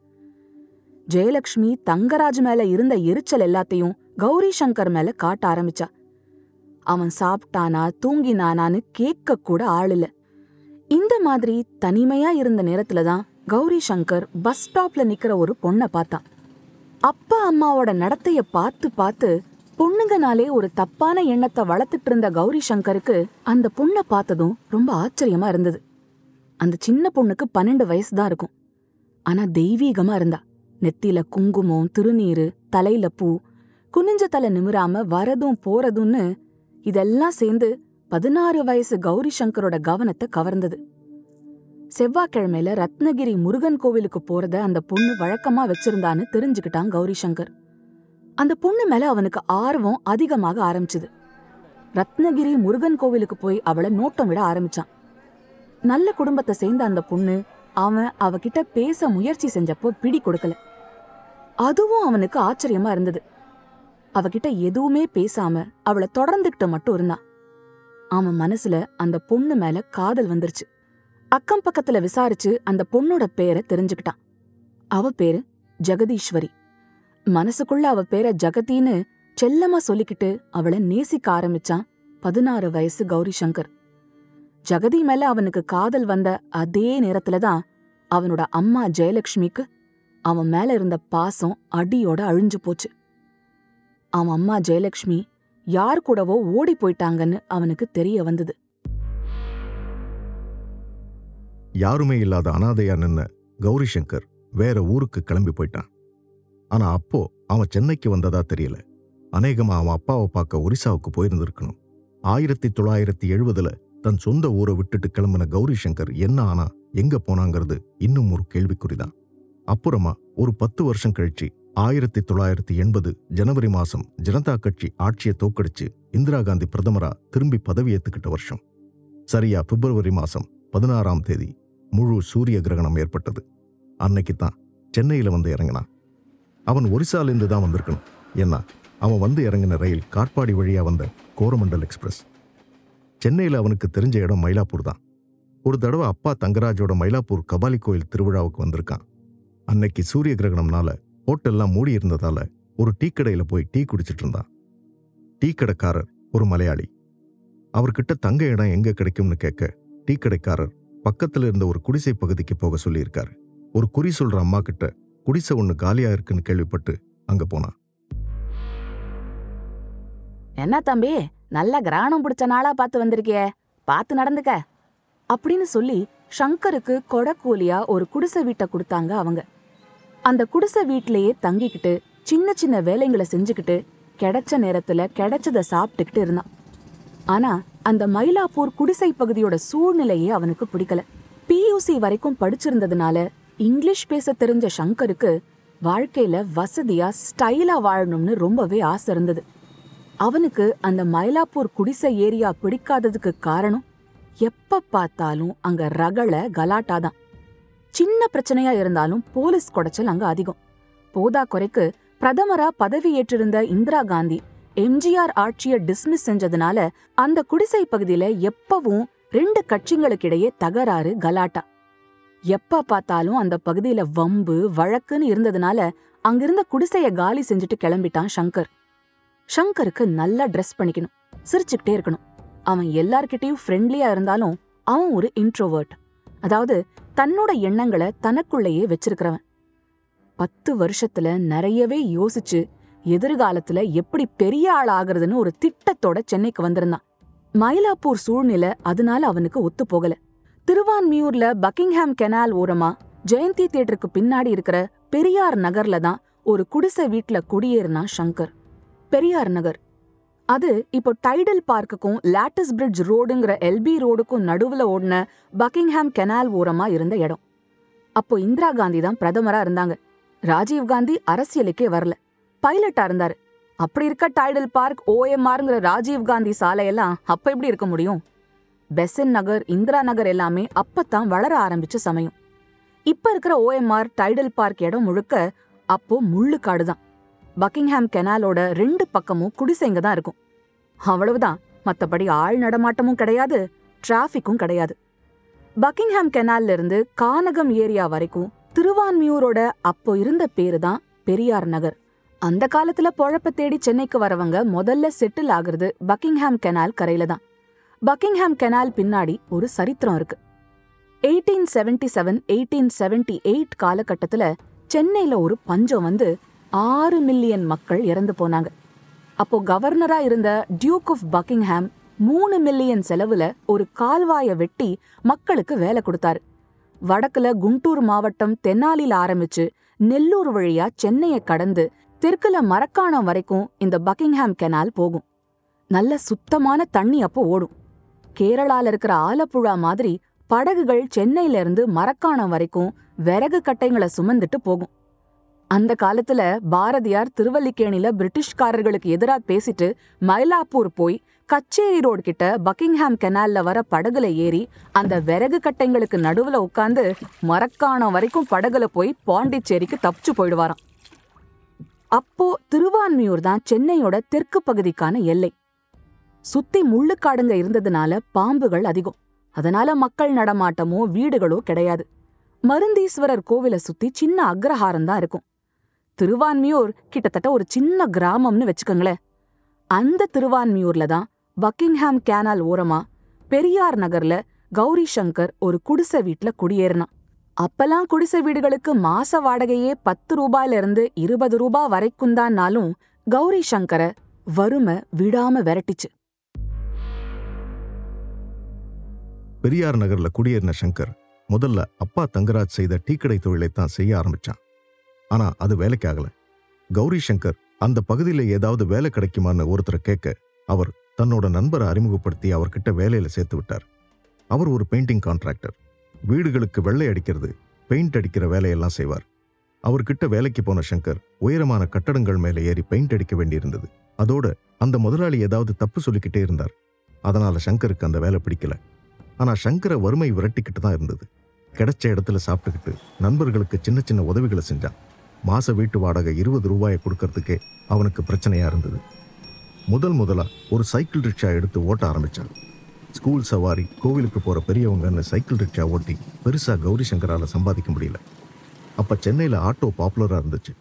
ஜெயலக்ஷ்மி தங்கராஜ் மேல இருந்த எரிச்சல் எல்லாத்தையும் கௌரி சங்கர் மேல காட்ட ஆரம்பிச்சா. அவன் சாப்பிட்டானா தூங்கினானான்னு கேட்க கூட ஆள் இல்ல. இந்த மாதிரி தனிமையா இருந்த நேரத்துல தான் கௌரி சங்கர் பஸ் ஸ்டாப்ல நிக்கிற ஒரு பொண்ணை பார்த்தான் அப்பா அம்மாவோட நடத்தைய பார்த்து பார்த்து பொண்ணுங்கனாலே ஒரு தப்பான எண்ணத்தை வளர்த்துட்டு இருந்த கௌரி சங்கருக்கு அந்த பொண்ணை பார்த்ததும் ரொம்ப ஆச்சரியமா இருந்தது. அந்த சின்ன பொண்ணுக்கு பன்னெண்டு வயசு தான் இருக்கும். ஆனா தெய்வீகமா இருந்தா. நெத்தில குங்குமம் திருநீரு தலையில பூ. குனிஞ்ச தலை நிமிராம வரதும் போறதும்னு இதெல்லாம் சேர்ந்து பதினாறு வயசு கௌரி சங்கரோட கவனத்தை கவர்ந்தது. செவ்வாய்க்கிழமையில ரத்னகிரி முருகன் கோவிலுக்கு போறத அந்த பொண்ணு வழக்கமா வச்சிருந்தான்னு தெரிஞ்சுக்கிட்டான் கௌரி சங்கர். அந்த பொண்ணு மேல அவனுக்கு ஆர்வம் அதிகமாக ஆரம்பிச்சுது. ரத்னகிரி முருகன் கோவிலுக்கு போய் அவளை நோட்டம் விட ஆரம்பிச்சான். நல்ல குடும்பத்தை சேர்ந்த அந்த பொண்ணு அவன் அவகிட்ட பேச முயற்சி செஞ்சப்போ பிடி கொடுக்கல. அதுவும் அவனுக்கு ஆச்சரியமா இருந்தது. அவகிட்ட எதுவுமே பேசாம அவளை தொடர்ந்துகிட்ட மட்டும் இருந்தான். அவன் மனசுல அந்த பொண்ணு மேல காதல் வந்துருச்சு. அக்கம் பக்கத்துல விசாரிச்சு அந்த பொண்ணோட பேரை தெரிஞ்சுக்கிட்டான். அவ பேரு ஜெகதீஸ்வரி. மனசுக்குள்ள அவ பேரை ஜெகதின்னு செல்லமா சொல்லிக்கிட்டு அவளை நேசிக்க ஆரம்பிச்சான் பதினாறு வயசு கௌரி சங்கர் ஜெகதி மேல அவனுக்கு காதல் வந்த அதே நேரத்துல தான் அவனோட அம்மா ஜெயலட்சுமிக்கு அவன் மேல இருந்த பாசம் அடியோட அழிஞ்சு போச்சு. அவன் அம்மா ஜெயலட்சுமி யார் கூடவோ ஓடி போயிட்டாங்கன்னு அவனுக்கு தெரிய வந்தது. யாருமே இல்லாத அனாதையா நின்ன கௌரி சங்கர் வேற ஊருக்கு கிளம்பி போயிட்டான். ஆனா அப்போ அவன் சென்னைக்கு வந்ததா தெரியல. அநேகமா அவன் அப்பாவை பார்க்க ஒரிசாவுக்கு போயிருந்திருக்கணும். ஆயிரத்தி தொள்ளாயிரத்தி எழுபதுல தன் சொந்த ஊரை விட்டுட்டு கிளம்பின கௌரி சங்கர் என்ன ஆனா எங்க போனாங்கிறது இன்னும் ஒரு கேள்விக்குறிதான். அப்புறமா ஒரு பத்து வருஷம் கழிச்சு ஆயிரத்தி தொள்ளாயிரத்தி எண்பது ஜனவரி மாசம் ஜனதா கட்சி ஆட்சியை தோக்கடிச்சு இந்திரா காந்தி பிரதமரா திரும்பி பதவி ஏத்துக்கிட்ட வருஷம். சரியா பிப்ரவரி மாசம் பதினாறாம் தேதி முழு சூரிய கிரகணம் ஏற்பட்டது. அன்னைக்கு தான் சென்னையில வந்து இறங்கினான். அவன் ஒரிசாலேருந்து தான் வந்திருக்கணும். ஏன்னா அவன் வந்து இறங்கின ரயில் காட்பாடி வழியா வந்த கோரமண்டல் எக்ஸ்பிரஸ். சென்னையில் அவனுக்கு தெரிஞ்ச இடம் மயிலாப்பூர் தான். ஒரு தடவை அப்பா தங்கராஜோட மயிலாப்பூர் கபாலி கோயில் திருவிழாவுக்கு வந்திருக்கான். அன்னைக்கு சூரிய கிரகணம்னால ஹோட்டல்லாம் மூடி இருந்ததால ஒரு டீ கடையில் போய் டீ குடிச்சிட்டு இருந்தான். டீ கடைக்காரர் ஒரு மலையாளி. அவர்கிட்ட தங்க இடம் எங்க கிடைக்கும்னு கேட்க டீ கடைக்காரர் பக்கத்துல இருந்த ஒரு குடிசை பகுதிக்கு போக சொல்லியிருக்காரு. ஒரு குறி சொல்ற அம்மா கிட்ட குடிசை ஒன்று காலியா இருக்குன்னு கேள்விப்பட்டு அங்க போனான். என்ன தம்பி? நல்ல கிராணம் பிடிச்ச நாளா பார்த்து வந்திருக்கியே. பார்த்து நடந்துக்க. அப்படின்னு சொல்லி ஷங்கருக்கு கொடக்கூலியா ஒரு குடிசை வீட்டை கொடுத்தாங்க அவங்க. அந்த குடிசை வீட்லயே தங்கிக்கிட்டு சின்ன சின்ன வேலைங்களை செஞ்சுக்கிட்டு கிடைச்ச நேரத்துல கிடைச்சத சாப்பிட்டுக்கிட்டு இருந்தான். ஆனா அந்த மயிலாப்பூர் குடிசை பகுதியோட சூழ்நிலையே அவனுக்கு பிடிக்கல. பியூசி வரைக்கும் படிச்சிருந்ததுனால இங்கிலீஷ் பேச தெரிஞ்ச ஷங்கருக்கு வாழ்க்கையில வசதியா ஸ்டைலா வாழணும்னு ரொம்பவே ஆசை இருந்தது. அவனுக்கு அந்த மயிலாப்பூர் குடிசை ஏரியா பிடிக்காததுக்கு காரணம் எப்ப பார்த்தாலும் அங்க ரகள கலாட்டாதான். சின்ன பிரச்சனையா இருந்தாலும் போலீஸ் குடைச்சல் அங்க அதிகம். போதா குறைக்கு பிரதமரா பதவி ஏற்றிருந்த இந்திரா காந்தி எம்ஜிஆர் ஆட்சிய டிஸ்மிஸ் செஞ்சதுனால அந்த குடிசை பகுதியில எப்பவும் ரெண்டு கட்சிங்களுக்கிடையே தகராறு கலாட்டா. எப்ப பார்த்தாலும் அந்த பகுதியில வம்பு வழக்குன்னு இருந்ததுனால அங்கிருந்த குடிசைய காலி செஞ்சுட்டு கிளம்பிட்டான் சங்கர். சங்கருக்கு நல்லா ட்ரெஸ் பண்ணிக்கணும். சிரிச்சுக்கிட்டே இருக்கணும். அவன் எல்லார்கிட்டயும் ஃப்ரெண்ட்லியா இருந்தாலும் அவன் ஒரு இன்ட்ரோவர்ட் அதாவது தன்னோட எண்ணங்களை தனக்குள்ளேயே வச்சிருக்கிறவன். பத்து வருஷத்துல நிறையவே யோசிச்சு எதிர்காலத்துல எப்படி பெரிய ஆள் ஆகுறதுன்னு ஒரு திட்டத்தோட சென்னைக்கு வந்திருந்தான். மயிலாப்பூர் சூழ்நிலை அதனால அவனுக்கு ஒத்து போகல. திருவான்மியூர்ல பக்கிங்ஹாம் கெனால் ஓரமா ஜெயந்தி தியேட்டருக்கு பின்னாடி இருக்கிற பெரியார் நகர்ல தான் ஒரு குடிசை வீட்ல குடியேறினான் சங்கர் பெரியார் நகர். அது இப்போ டைடல் பார்க்குக்கும் லேட்டஸ் பிரிட்ஜ் ரோடுங்கிற எல்பி ரோடுக்கும் நடுவுல ஓடின பக்கிங்ஹாம் கெனால் ஓரமா இருந்த இடம். அப்போ இந்திரா காந்தி தான் பிரதமரா இருந்தாங்க. ராஜீவ் காந்தி அரசியலுக்கே வரல. பைலட்டா இருந்தாரு. அப்படி இருக்க டைடல் பார்க் ஓஎம்ஆருங்கிற ராஜீவ் காந்தி சாலையெல்லாம் அப்ப எப்படி இருக்க முடியும்? பெசன் நகர் இந்திரா நகர் எல்லாமே அப்பத்தான் வளர ஆரம்பிச்ச சமயம். இப்ப இருக்கிற ஓஎம்ஆர் டைடல் பார்க் இடம் முழுக்க அப்போ முள்ளு காடுதான் பக்கிங்ஹாம் கெனாலோட ரெண்டு பக்கமும் குடிசைங்க தான் இருக்கும். அவ்வளவுதான். மத்தபடி ஆள் நடமாட்டமும் கிடையாது டிராஃபிக்கும் கிடையாது. பக்கிங்ஹாம் கெனால்ல இருந்து கானகம் ஏரியா வரைக்கும் திருவான்மியூரோட அப்போ இருந்த பேரு தான் பெரியார் நகர். அந்த காலத்துல பொழப்ப தேடி சென்னைக்கு வரவங்க முதல்ல செட்டில் ஆகுறது பக்கிங்ஹாம் கெனால் கரையில தான். பக்கிங்ஹாம் கெனால் பின்னாடி ஒரு சரித்திரம் இருக்கு. Eighteen seventy seven eighteen seventy eight காலகட்டத்துல சென்னையில ஒரு பஞ்சம் வந்து ஆறு மில்லியன் மக்கள் இறந்து போனாங்க. அப்போ கவர்னரா இருந்த டியூக் ஆஃப் பக்கிங்ஹாம் மூணு மில்லியன் செலவுல ஒரு கால்வாய வெட்டி மக்களுக்கு வேலை கொடுத்தாரு. வடக்குல குண்டூர் மாவட்டம் தென்னாலில ஆரம்பிச்சு நெல்லூர் வழியா சென்னைய கடந்து தெற்குல மரக்காணம் வரைக்கும் இந்த பக்கிங்ஹாம் கெனால் போகும். நல்ல சுத்தமான தண்ணி அப்போ ஓடும். கேரளால இருக்கிற ஆலப்புழா மாதிரி படகுகள் சென்னையில இருந்து மரக்காணம் வரைக்கும் விறகு கட்டைங்களை சுமந்துட்டு போகும். அந்த காலத்துல பாரதியார் திருவல்லிக்கேணில பிரிட்டிஷ்காரர்களுக்கு எதிரா பேசிட்டு மயிலாப்பூர் போய் கச்சேரி ரோடு கிட்ட பக்கிங்ஹாம் கெனால்ல வர படகுல ஏறி அந்த விறகு கட்டைங்களுக்கு நடுவுல உட்காந்து மரக்காணம் வரைக்கும் படகுல போய் பாண்டிச்சேரிக்கு தப்பிச்சு போயிடுவாராம். அப்போ திருவான்மியூர் தான் சென்னையோட தெற்கு பகுதிக்கான எல்லை. சுத்தி முள்ளுக்காடுங்க இருந்ததுனால பாம்புகள் அதிகம். அதனால மக்கள் நடமாட்டமோ வீடுகளோ கிடையாது. மருந்தீஸ்வரர் கோவிலை சுத்தி சின்ன அக்ரஹாரம் தான் இருக்கும். திருவான்மியூர் கிட்டத்தட்ட ஒரு சின்ன கிராமம்னு வச்சுக்கோங்களேன். அந்த திருவான்மியூர்ல தான் பக்கிங்ஹாம் கேனால் ஓரமா பெரியார் நகர்ல கௌரி சங்கர் ஒரு குடிசை வீட்ல குடியேறினான். அப்பெல்லாம் குடிசை வீடுகளுக்கு மாச வாடகையே பத்து ரூபாயிலிருந்து இருபது ரூபா வரைக்கும் தான்னாலும் கௌரி சங்கரை வறுமை விடாம விரட்டிச்சு. பெரியார் நகர்ல குடியேறின சங்கர் முதல்ல அப்பா தங்கராஜ் செய்த டீக்கடை தொழிலைத்தான் செய்ய ஆரம்பிச்சான். ஆனா அது வேலைக்கு ஆகல. கௌரி சங்கர் அந்த பகுதியில ஏதாவது வேலை கிடைக்குமான்னு ஒருத்தரை கேட்க அவர் தன்னோட நண்பரை அறிமுகப்படுத்தி அவர்கிட்ட வேலையில சேர்த்து விட்டார். அவர் ஒரு பெயிண்டிங் கான்ட்ராக்டர் வீடுகளுக்கு வெள்ளை அடிக்கிறது பெயிண்ட் அடிக்கிற வேலையெல்லாம் செய்வார். அவர்கிட்ட வேலைக்கு போன சங்கர் உயரமான கட்டடங்கள் மேலே ஏறி பெயிண்ட் அடிக்க வேண்டியிருந்தது. அதோட அந்த முதலாளி ஏதாவது தப்பு சொல்லிக்கிட்டே இருந்தார். அதனால சங்கருக்கு அந்த வேலை பிடிக்கல. ஆனா சங்கரை வறுமை விரட்டிக்கிட்டு தான் இருந்தது. கிடைச்ச இடத்துல சாப்பிட்டுக்கிட்டு நண்பர்களுக்கு சின்ன சின்ன உதவிகளை செஞ்சான். மாத வீட்டு வாடகை இருபது ரூபாயை கொடுக்கறதுக்கே அவனுக்கு பிரச்சனையாக இருந்தது. முதல் முதலாக ஒரு சைக்கிள் ரிக்ஷா எடுத்து ஓட்ட ஆரம்பித்தான் ஸ்கூல் சவாரி கோவிலுக்கு போகிற பெரியவங்கன்னு சைக்கிள் ரிக்ஷா ஓட்டி பெருசாக கௌரி சங்கரால் சம்பாதிக்க முடியல. அப்போ சென்னையில் ஆட்டோ பாப்புலராக இருந்துச்சு.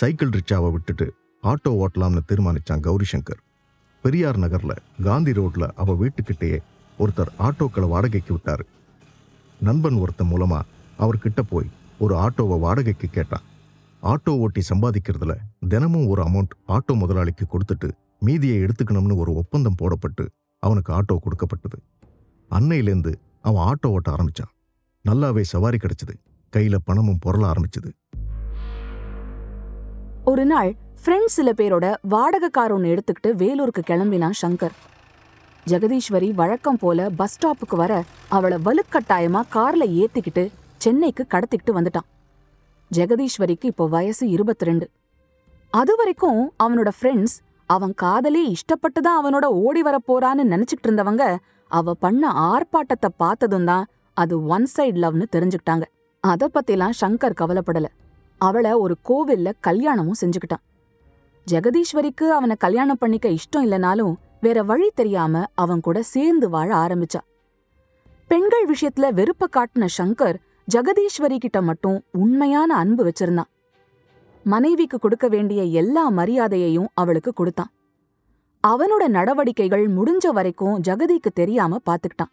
சைக்கிள் ரிக்ஷாவை விட்டுட்டு ஆட்டோ ஓட்டலாம்னு தீர்மானித்தான் கௌரி சங்கர். பெரியார் நகரில் காந்தி ரோட்டில் அவள் வீட்டுக்கிட்டேயே ஒருத்தர் ஆட்டோக்களை வாடகைக்கு விட்டார். நண்பன் ஒருத்தன் மூலமாக அவர்கிட்ட போய் ஒரு ஆட்டோவை வாடகைக்கு கேட்டான். ஆட்டோ ஓட்டி சம்பாதிக்கிறதுல தினமும் ஒரு அமௌண்ட் ஆட்டோ முதலாளிக்கு கொடுத்துட்டு மீதியை எடுத்துக்கணும்னு ஒரு ஒப்பந்தம் போடப்பட்டு அவனுக்கு ஆட்டோ கொடுக்கப்பட்டது. அன்னையிலேருந்து அவன் ஆட்டோ ஓட்ட ஆரம்பிச்சான். நல்லாவே சவாரி கிடைச்சது. கையில பணமும் பொருள ஆரம்பிச்சது. ஒரு நாள் ஃப்ரெண்ட்ஸ் சில பேரோட வாடகை கார் ஒன்று எடுத்துக்கிட்டு வேலூருக்கு கிளம்பினான் சங்கர். ஜெகதீஸ்வரி வழக்கம் போல பஸ் ஸ்டாப்புக்கு வர அவளை வலுக்கட்டாயமா கார்ல ஏத்திக்கிட்டு சென்னைக்கு கடத்திக்கிட்டு வந்துட்டான். ஜெகதீஸ்வரிக்கு இப்போ வயசு இருபத்தி ரெண்டு அது வரைக்கும் அவனோட ஃப்ரெண்ட்ஸ் அவன் காதலி இஷ்டப்பட்டு தான் அவனோட ஓடி வரப்போறான்னு நினைச்சிட்டு இருந்தவங்க அவ பண்ண ஆர்ப்பாட்டத்தை பார்த்ததும் தான் அது ஒன் சைடு லவ்னு தெரிஞ்சுக்கிட்டாங்க. அத பத்திலாம் சங்கர் கவலைப்படல. அவளை ஒரு கோவில்ல கல்யாணமும் செஞ்சுக்கிட்டான். ஜெகதீஸ்வரிக்கு அவனை கல்யாணம் பண்ணிக்க இஷ்டம் இல்லனாலும் வேற வழி தெரியாம அவன் கூட சேர்ந்து வாழ ஆரம்பிச்சா. பெண்கள் விஷயத்துல வெறுப்ப காட்டின சங்கர் ஜெகதீஸ்வரி கிட்ட மட்டும் உண்மையான அன்பு வச்சிருந்தான். மனைவிக்கு கொடுக்க வேண்டிய எல்லா மரியாதையையும் அவளுக்கு கொடுத்தான். அவனோட நடவடிக்கைகள் முடிஞ்ச வரைக்கும் ஜெகதிக்கு தெரியாம பாத்துக்கிட்டான்.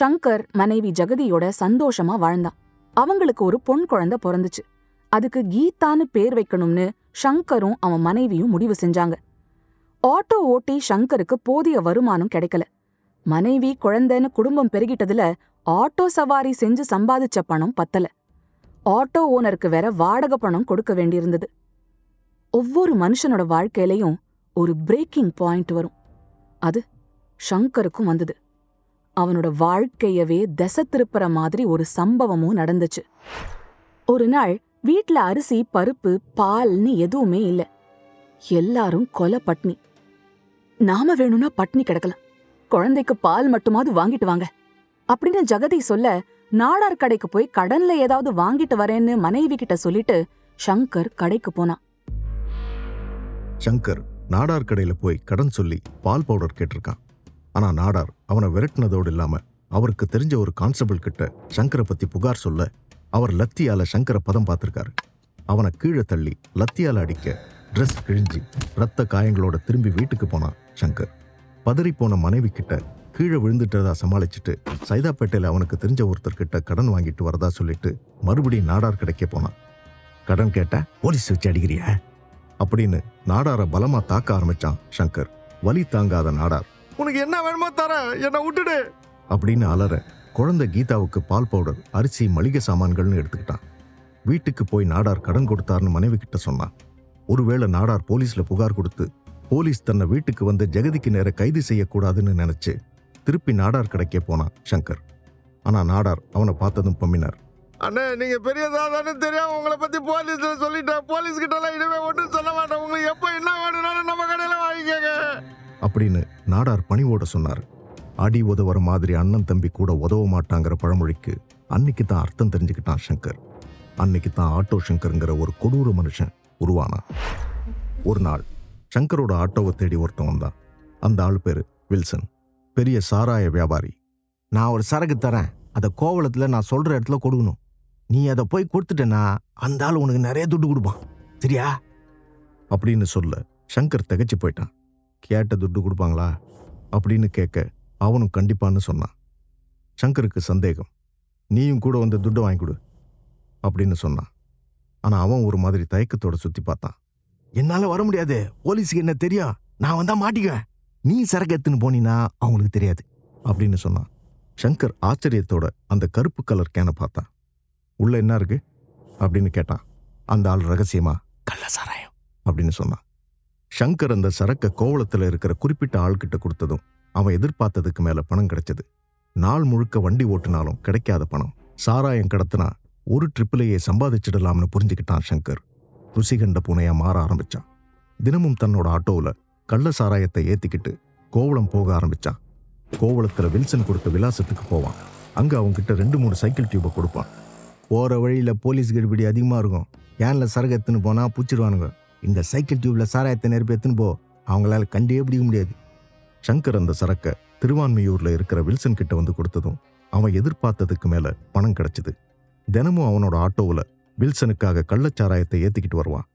ஷங்கர் மனைவி ஜெகதியோட சந்தோஷமா வாழ்ந்தான். அவங்களுக்கு ஒரு பொன் குழந்தை பிறந்துச்சு. அதுக்கு கீதான்னு பேர் வைக்கணும்னு ஷங்கரும் அவன் மனைவியும் முடிவு செஞ்சாங்க. ஆட்டோ ஓட்டி ஷங்கருக்கு போதிய வருமானம் கிடைக்கல. மனைவி குழந்தைன்னு குடும்பம் பெருகிட்டதுல ஆட்டோ சவாரி செஞ்சு சம்பாதிச்ச பணம் பத்தல. ஆட்டோ ஓனருக்கு வேற வாடகை பணம் கொடுக்க வேண்டியிருந்தது. ஒவ்வொரு மனுஷனோட வாழ்க்கையிலையும் ஒரு பிரேக்கிங் பாயிண்ட் வரும். அது ஷங்கருக்கும் வந்தது. அவனோட வாழ்க்கையவே திசை திருப்புற மாதிரி ஒரு சம்பவமும் நடந்துச்சு. ஒரு நாள் வீட்ல அரிசி பருப்பு பால்னு எதுவுமே இல்ல. எல்லாரும் கொலை பட்னி. நாம வேணும்னா பட்னி கிடக்கலாம். குழந்தைக்கு பால் மட்டுமாவது வாங்கிட்டு வாங்க. அப்படின்னு ஜெகதி சொல்ல நாடார் கடைக்கு போய் கடன்ல ஏதாவது வாங்கிட்டு வரேன்னு மனைவி கிட்ட சொல்லிட்டு ஷங்கர் கடைக்கு போனான். சங்கர் நாடார் கடையில போய் கடன் சொல்லி பால் பவுடர் கேட்டிருக்கான். ஆனா நாடார் அவனை விரட்டினதோடு இல்லாம அவருக்கு தெரிஞ்ச ஒரு கான்ஸ்டபிள் கிட்ட சங்கரை பத்தி புகார் சொல்ல அவர் லத்தியால சங்கரை பதம் பார்த்திருக்காரு. அவனை கீழே தள்ளி லத்தியால அடிக்க ட்ரெஸ் கிழிஞ்சி ரத்த காயங்களோட திரும்பி வீட்டுக்கு போனான் சங்கர். பதறிப்போன மனைவி கிட்ட கீழே விழுந்துட்டதா சமாளிச்சுட்டு சைதாப்பேட்டையில் அவனுக்கு தெரிஞ்ச ஒருத்தர்கிட்ட கடன் வாங்கிட்டு வரதா சொல்லிட்டு மறுபடியும் நாடார் கிடைக்க போனான். கடன் கேட்டா போலீஸ் வச்சு அடிக்கிறியா? அப்படின்னு நாடார பலமா தாக்க ஆரம்பிச்சான் சங்கர். வலி தாங்காத நாடார். உனக்கு என்ன வேணுமோ தர என்ன விட்டுடு. அப்படின்னு அலற குழந்தை கீதாவுக்கு பால் பவுடர் அரிசி மளிகை சாமான்கள்னு எடுத்துக்கிட்டான். வீட்டுக்கு போய் நாடார் கடன் கொடுத்தாருன்னு மனைவி கிட்ட சொன்னான். ஒருவேளை நாடார் போலீஸ்ல புகார் கொடுத்து போலீஸ் தன்னை வீட்டுக்கு வந்து ஜெகதிக்கு நேர கைது செய்யக்கூடாதுன்னு நினைச்சு திருப்பி நாடார் கடைக்கே போனான் சங்கர். ஆனா நாடார் அவனை பார்த்ததும் பம்மினார். அண்ணே நீங்க பெரிய தாதான்னு தெரியாம உங்களை பத்தி போலீஸ்ல சொல்லிட்டேன் போலீஸ் கிட்ட எல்லாம் இனிமே ஒன்றும் சொல்ல மாட்டேன். உங்களுக்கு எப்ப என்ன வேணும்னாலும் நம்ம கடையில வாங்கிக்கங்க. அப்படின்னு நாடார் பணிவோட சொன்னார். அடி உதவுற மாதிரி அண்ணன் தம்பி கூட உதவ மாட்டாங்கிற பழமொழிக்கு அன்னைக்கு தான் அர்த்தம் தெரிஞ்சுக்கிட்டான் சங்கர். அன்னைக்கு தான் ஆட்டோ சங்கருங்கிற ஒரு கொடூர மனுஷன் உருவானான். ஒரு நாள் சங்கரோட ஆட்டோவை தேடி ஒருத்தன் வந்தான். அந்த ஆள் பேரு வில்சன். பெரிய சாராய வியாபாரி. நான் ஒரு சரக்கு தரேன். அதை கோவலத்துல நான் சொல்ற இடத்துல கொடுக்கணும். நீ அதை போய் கொடுத்துட்டேன்னா அந்த ஆள் உனக்கு நிறைய துட்டு கொடுப்பான். சரியா? அப்படின்னு சொல்ல சங்கர் திகைச்சு போயிட்டான். கேட்ட துட்டு கொடுப்பாங்களா? அப்படின்னு கேட்க அவனும் கண்டிப்பான்னு சொன்னான். சங்கருக்கு சந்தேகம். நீயும் கூட வந்து துட்டு வாங்கி கொடு. அப்படின்னு சொன்னான். ஆனா அவன் ஒரு மாதிரி தயக்கத்தோட சுற்றி பார்த்தான். என்னால வர முடியாது. போலீஸுக்கு என்ன தெரியும்? நான் வந்தா மாட்டிக்குவேன். நீ சரக்கு எடுத்துன்னு போனீன்னா அவங்களுக்கு தெரியாது அப்படின்னு சொன்னான். சங்கர் ஆச்சரியத்தோட அந்த கருப்பு கலர் கேனை பார்த்தான். உள்ள என்ன இருக்கு? அப்படின்னு கேட்டான். அந்த ஆள் ரகசியமா? கள்ள சாராயம் அப்படின்னு சொன்னான். சங்கர் அந்த சரக்க கோவளத்தில் இருக்கிற குறிப்பிட்ட ஆள்கிட்ட கொடுத்ததும் அவன் எதிர்பார்த்ததுக்கு மேல பணம் கிடைச்சது. நாள் முழுக்க வண்டி ஓட்டுனாலும் கிடைக்காத பணம். சாராயம் கடத்தினா ஒரு ட்ரிப்பிலேயே சம்பாதிச்சிடலாம்னு புரிஞ்சுக்கிட்டான் சங்கர். ருசிகண்ட பூனையா மாற ஆரம்பிச்சான். தினமும் தன்னோட ஆட்டோவில் கள்ள சாராயத்தை ஏற்றிக்கிட்டு கோவளம் போக ஆரம்பிச்சான். கோவளத்தில் வில்சன் கொடுத்த விலாசத்துக்கு போவான். அங்கே அவன்கிட்ட ரெண்டு மூணு சைக்கிள் டியூபை கொடுப்பான். போகிற வழியில் போலீஸ் கெடுபிடி அதிகமாக இருக்கும். ஏன்ல சரக எடுத்துன்னு போனால் பூச்சிடுவானுங்க இந்த சைக்கிள் டியூப்பில் சாராயத்தை நெருப்பு எத்துன்னு போ. அவங்களால கண்டே பிடிக்க முடியாது. சங்கர் அந்த சரக்கை திருவான்மையூரில் இருக்கிற வில்சன் கிட்ட வந்து கொடுத்ததும் அவன் எதிர்பார்த்ததுக்கு மேலே பணம் கிடச்சிது. தினமும் அவனோட ஆட்டோவில் வில்சனுக்காக கள்ளச்சாராயத்தை ஏற்றிக்கிட்டு வருவான்.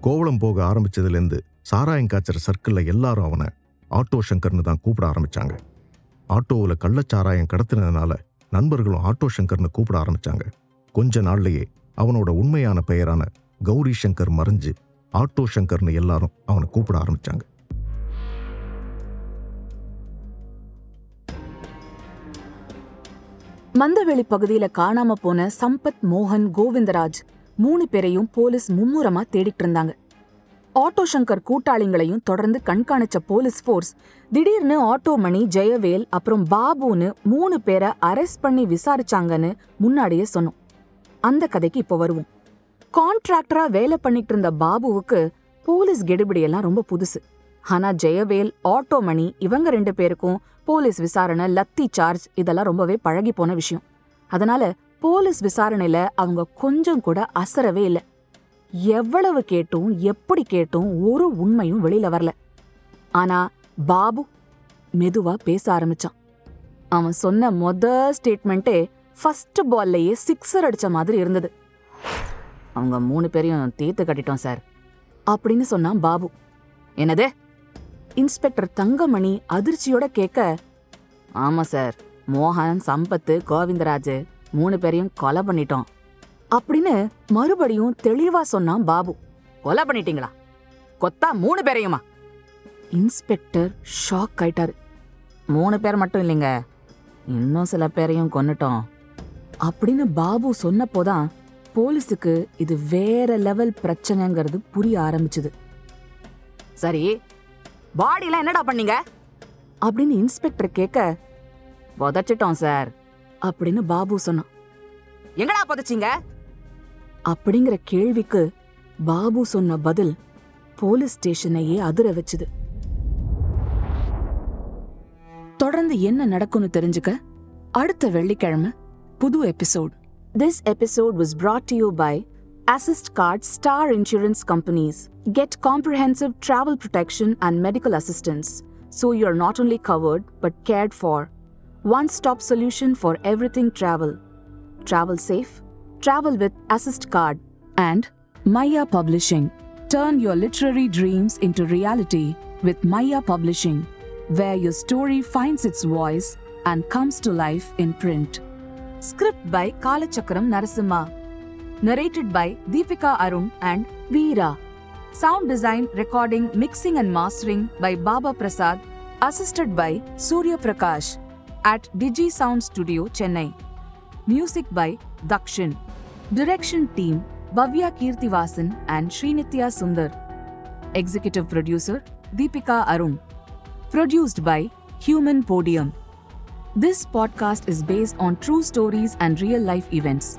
கோவளம் போக ஆரம்பிச்சதுலேருந்து சாராயம் காய்ச்சற சர்க்கிளில் எல்லாரும் அவனை ஆட்டோ சங்கர்னு தான் கூப்பிட ஆரம்பிச்சாங்க. ஆட்டோவில் கள்ளச்சாராயம் கடத்தினதுனால நண்பர்களும் ஆட்டோ சங்கர்னு கூப்பிட ஆரம்பிச்சாங்க. கொஞ்ச நாள்லேயே அவனோட உண்மையான பெயரான கௌரி சங்கர் மறைஞ்சு ஆட்டோ சங்கர்னு எல்லாரும் அவனை கூப்பிட ஆரம்பிச்சாங்க. மந்தவெளி பகுதியில காணாம போன சம்பத் மோகன் கோவிந்தராஜ் மூணு பேரையும் போலீஸ் மும்முரமா தேடிட்டு இருந்தாங்க. ஆட்டோ சங்கர் கூட்டாளிங்களையும் தொடர்ந்து கண்காணிச்ச போலீஸ் ஃபோர்ஸ் திடீர்னு ஆட்டோமணி ஜெயவேல் அப்புறம் பாபுன்னு மூணு பேரை அரெஸ்ட் பண்ணி விசாரிச்சாங்கன்னு முன்னாடியே சொன்னோம். அந்த கதைக்கு இப்போ வருவோம். கான்ட்ராக்டரா வேலை பண்ணிட்டு இருந்த பாபுவுக்கு போலீஸ் கெடுபிடியெல்லாம் ரொம்ப புதுசு. ஆனா ஜெயவேல் ஆட்டோமணி இவங்க ரெண்டு பேருக்கும் போலீஸ் விசாரணை லத்தி சார்ஜ் இதெல்லாம் ரொம்பவே பழகி போன விஷயம். அதனால போலீஸ் விசாரணையில அவங்க கொஞ்சம் கூட அசரவே இல்லை. எவ்வளவு கேட்டும் எப்படி கேட்டும் ஒரு உண்மையும் வெளியில வரல. ஆனா பாபு மெதுவா பேச ஆரம்பிச்சான். அவன் சொன்ன மொத ஸ்டேட்மெண்ட்டே ஃபர்ஸ்ட் பால்லையே சிக்ஸர் அடிச்ச மாதிரி இருந்தது. அவங்க மூணு பேரையும் தீர்த்து கட்டிட்டோம் சார் அப்படின்னு சொன்னான் பாபு. என்னது? இன்ஸ்பெக்டர் தங்கமணி அதிர்ச்சியோட கேட்க ஆமா சார் மோகன் சம்பத்து கோவிந்தராஜ் மூணு பேரையும் கொலை பண்ணிட்டோம் அப்படின்னு மறுபடியும் தெளிவா சொன்னான் பாபு. கொலை பண்ணிட்டீங்களா? கொத்தா மூணு பேரையுமா? இன்ஸ்பெக்டர் ஷாக் ஆயிட்டாரு. மூணு பேர் மட்டும் இல்லைங்க இன்னும் சில பேரையும் கொன்னுட்டோம் அப்படின்னு பாபு சொன்னப்போதான் போலீஸுக்கு இது வேற லெவல் பிரச்சனைங்கிறது புரிய ஆரம்பிச்சது. சரி பாடிலாம் என்னடா பண்ணீங்க? அப்படின்னு இன்ஸ்பெக்டர் கேட்க புதைச்சிட்டோம் சார் அப்படின்னு பாபு சொன்னான். எங்கடா புதைச்சிங்க? அப்படிங்கிற கேள்விக்கு பாபு சொன்ன பதில் போலீஸ் ஸ்டேஷனையே அதிர வச்சுது. தொடர்ந்து என்ன நடக்கும்னு தெரிஞ்சுக்க அடுத்த வெள்ளிக்கிழமை புது episode. This episode was brought to you Assist Card Star Insurance Companies. Get comprehensive travel protection and medical assistance so you're not only covered but cared for. One stop solution for everything travel. Travel safe, travel with Assist Card, and Maya Publishing. Turn your literary dreams into reality with Maya Publishing, where your story finds its voice and comes to life in print. Script by Kalachakram Narasimha. Narrated by Deepika Arun and Veera. Sound design, recording, mixing, and mastering by Baba Prasad, assisted by Surya Prakash at Digi Sound Studio, Chennai. Music by Dakshin. Direction team Bhavya Kirtivasan and Srinitya Sundar. Executive producer Deepika Arun. Produced by Human Podium. This podcast is based on true stories and real life events.